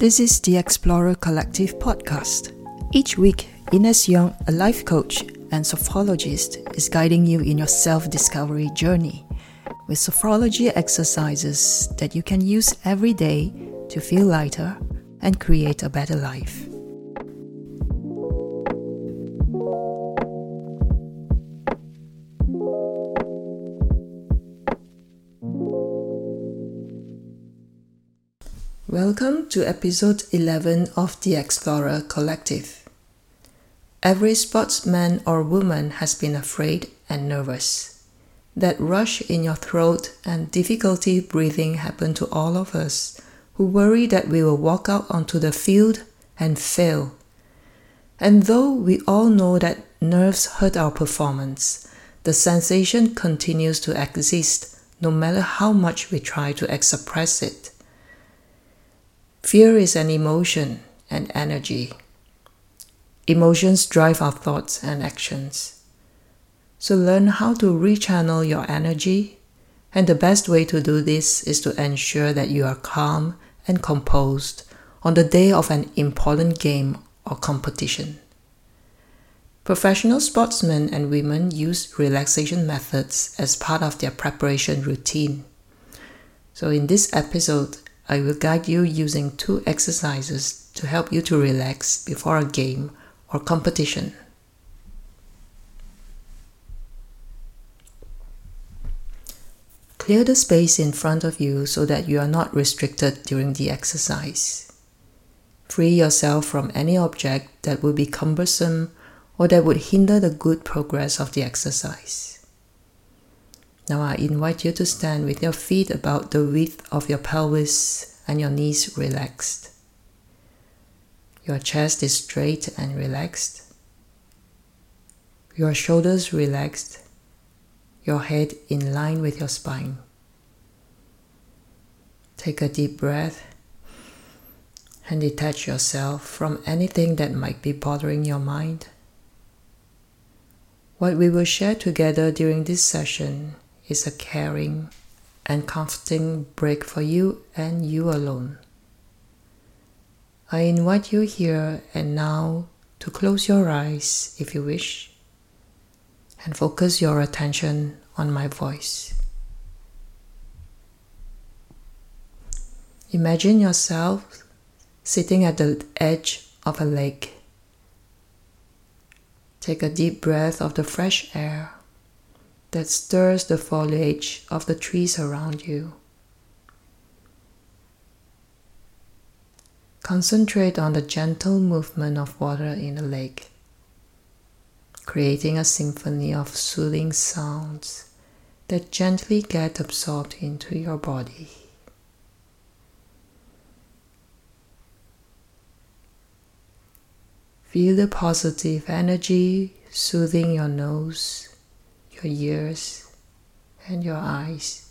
This is the Explorer Collective podcast. Each week, Ines Yong, a life coach and sophrologist, is guiding you in your self discovery journey with sophrology exercises that you can use every day to feel lighter and create a better life. Welcome to episode 11 of the Explorer Collective. Every sportsman or woman has been afraid and nervous. That rush in your throat and difficulty breathing happen to all of us who worry that we will walk out onto the field and fail. And though we all know that nerves hurt our performance, the sensation continues to exist no matter how much we try to suppress it. Fear is an emotion and energy. Emotions drive our thoughts and actions. So learn how to rechannel your energy, and the best way to do this is to ensure that you are calm and composed on the day of an important game or competition. Professional sportsmen and women use relaxation methods as part of their preparation routine. So, in this episode, I will guide you using two exercises to help you to relax before a game or competition. Clear the space in front of you so that you are not restricted during the exercise. Free yourself from any object that would be cumbersome or that would hinder the good progress of the exercise. Now I invite you to stand with your feet about the width of your pelvis and your knees relaxed. Your chest is straight and relaxed. Your shoulders relaxed. Your head in line with your spine. Take a deep breath and detach yourself from anything that might be bothering your mind. What we will share together during this session is a caring and comforting break for you and you alone. I invite you here and now to close your eyes if you wish and focus your attention on my voice. Imagine yourself sitting at the edge of a lake. Take a deep breath of the fresh air that stirs the foliage of the trees around you. Concentrate on the gentle movement of water in the lake, creating a symphony of soothing sounds that gently get absorbed into your body. Feel the positive energy soothing your nose your ears, and your eyes.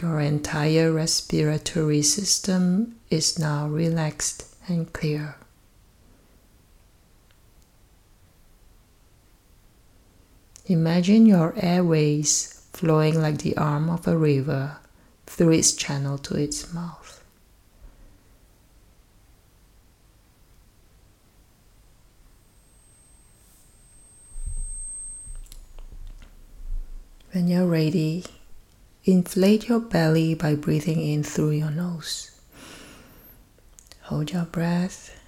Your entire respiratory system is now relaxed and clear. Imagine your airways flowing like the arm of a river through its channel to its mouth. When you're ready, inflate your belly by breathing in through your nose. Hold your breath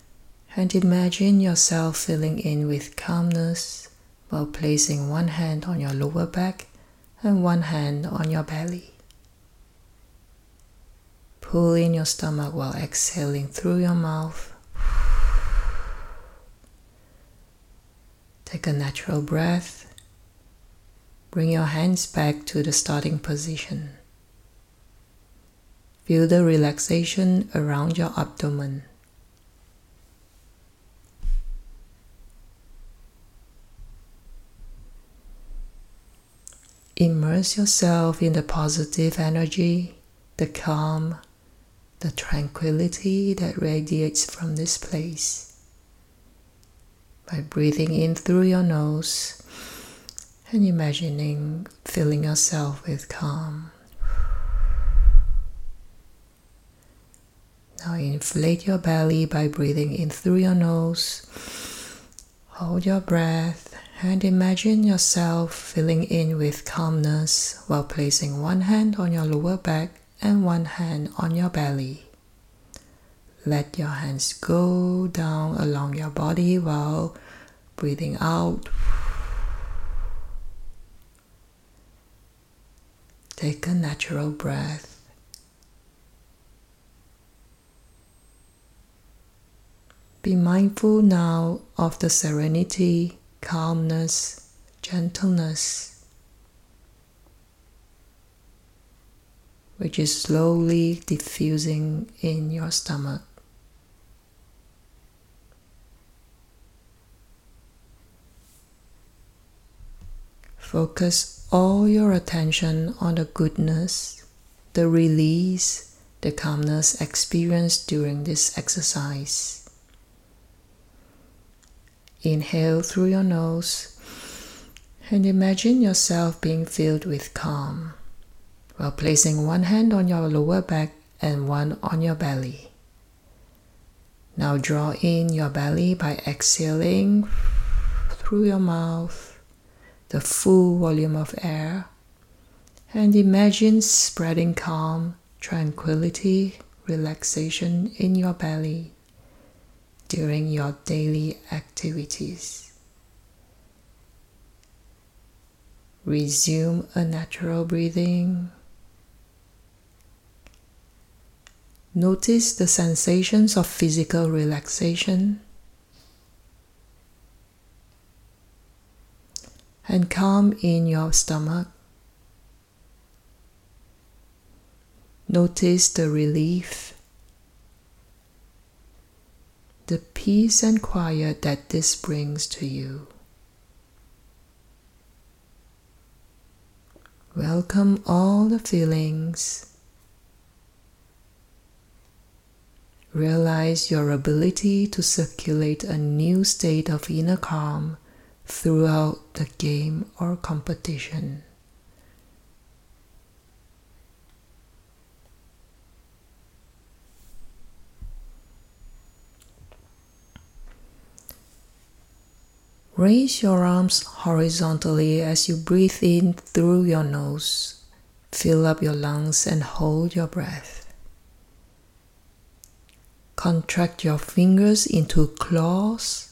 and imagine yourself filling in with calmness while placing one hand on your lower back and one hand on your belly. Pull in your stomach while exhaling through your mouth. Take a natural breath Bring your hands back to the starting position. Feel the relaxation around your abdomen. Immerse yourself in the positive energy, the calm, the tranquility that radiates from this place. By breathing in through your nose and imagining filling yourself with calm. Now inflate your belly by breathing in through your nose. Hold your breath and imagine yourself filling in with calmness while placing one hand on your lower back and one hand on your belly. Let your hands go down along your body while breathing out. Take a natural breath. Be mindful now of the serenity, calmness, gentleness, which is slowly diffusing in your stomach. Focus all your attention on the goodness, the release, the calmness experienced during this exercise. Inhale through your nose and imagine yourself being filled with calm while placing one hand on your lower back and one on your belly. Now draw in your belly by exhaling through your mouth the full volume of air and imagine spreading calm, tranquility, relaxation in your belly during your daily activities. Resume a natural breathing. Notice the sensations of physical relaxation and calm in your stomach. Notice the relief, the peace and quiet that this brings to you. Welcome all the feelings. Realize your ability to circulate a new state of inner calm throughout the game or competition. Raise your arms horizontally as you breathe in through your nose. Fill up your lungs and hold your breath. Contract your fingers into claws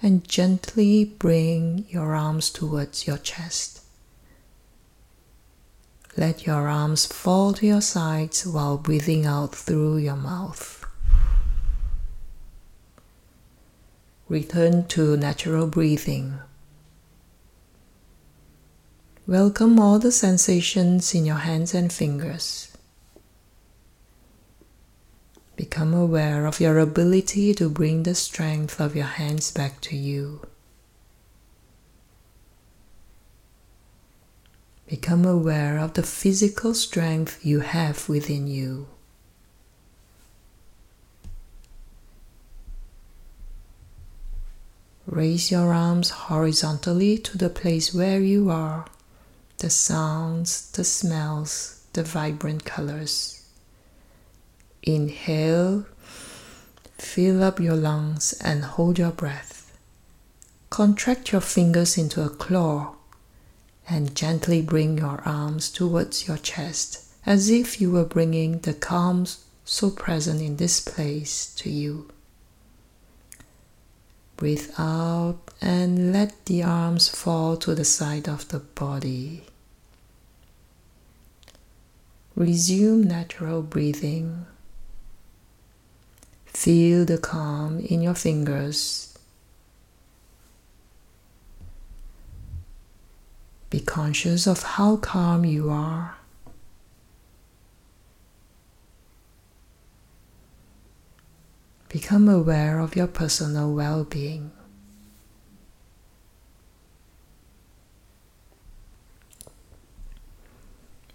and gently bring your arms towards your chest. Let your arms fall to your sides while breathing out through your mouth. Return to natural breathing. Welcome all the sensations in your hands and fingers. Become aware of your ability to bring the strength of your hands back to you. Become aware of the physical strength you have within you. Raise your arms horizontally to the place where you are, the sounds, the smells, the vibrant colors. Inhale, fill up your lungs and hold your breath. Contract your fingers into a claw and gently bring your arms towards your chest as if you were bringing the calm so present in this place to you. Breathe out and let the arms fall to the side of the body. Resume natural breathing. Feel the calm in your fingers. Be conscious of how calm you are. Become aware of your personal well being.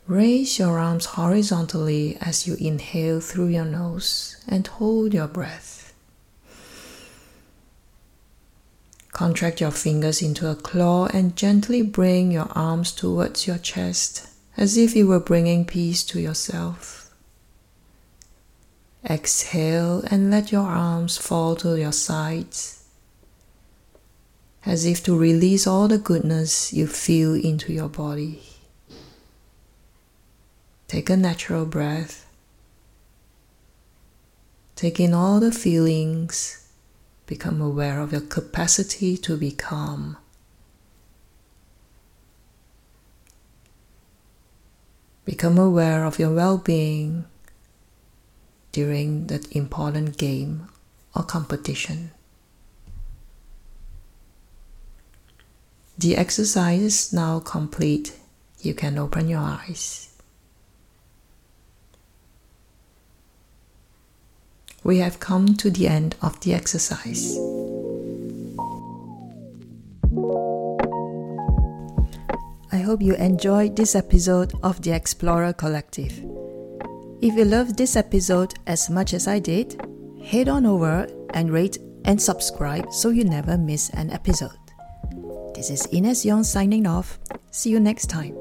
Raise your arms horizontally as you inhale through your nose and hold your breath. Contract your fingers into a claw and gently bring your arms towards your chest as if you were bringing peace to yourself. Exhale and let your arms fall to your sides as if to release all the goodness you feel into your body. Take a natural breath. Take in all the feelings. Become aware of your capacity to be calm. Become aware of your well being during that important game or competition. The exercise is now complete. You can open your eyes. We have come to the end of the exercise. I hope you enjoyed this episode of the Explorer Collective. If you loved this episode as much as I did, head on over and rate and subscribe so you never miss an episode. This is Ines Yong signing off. See you next time.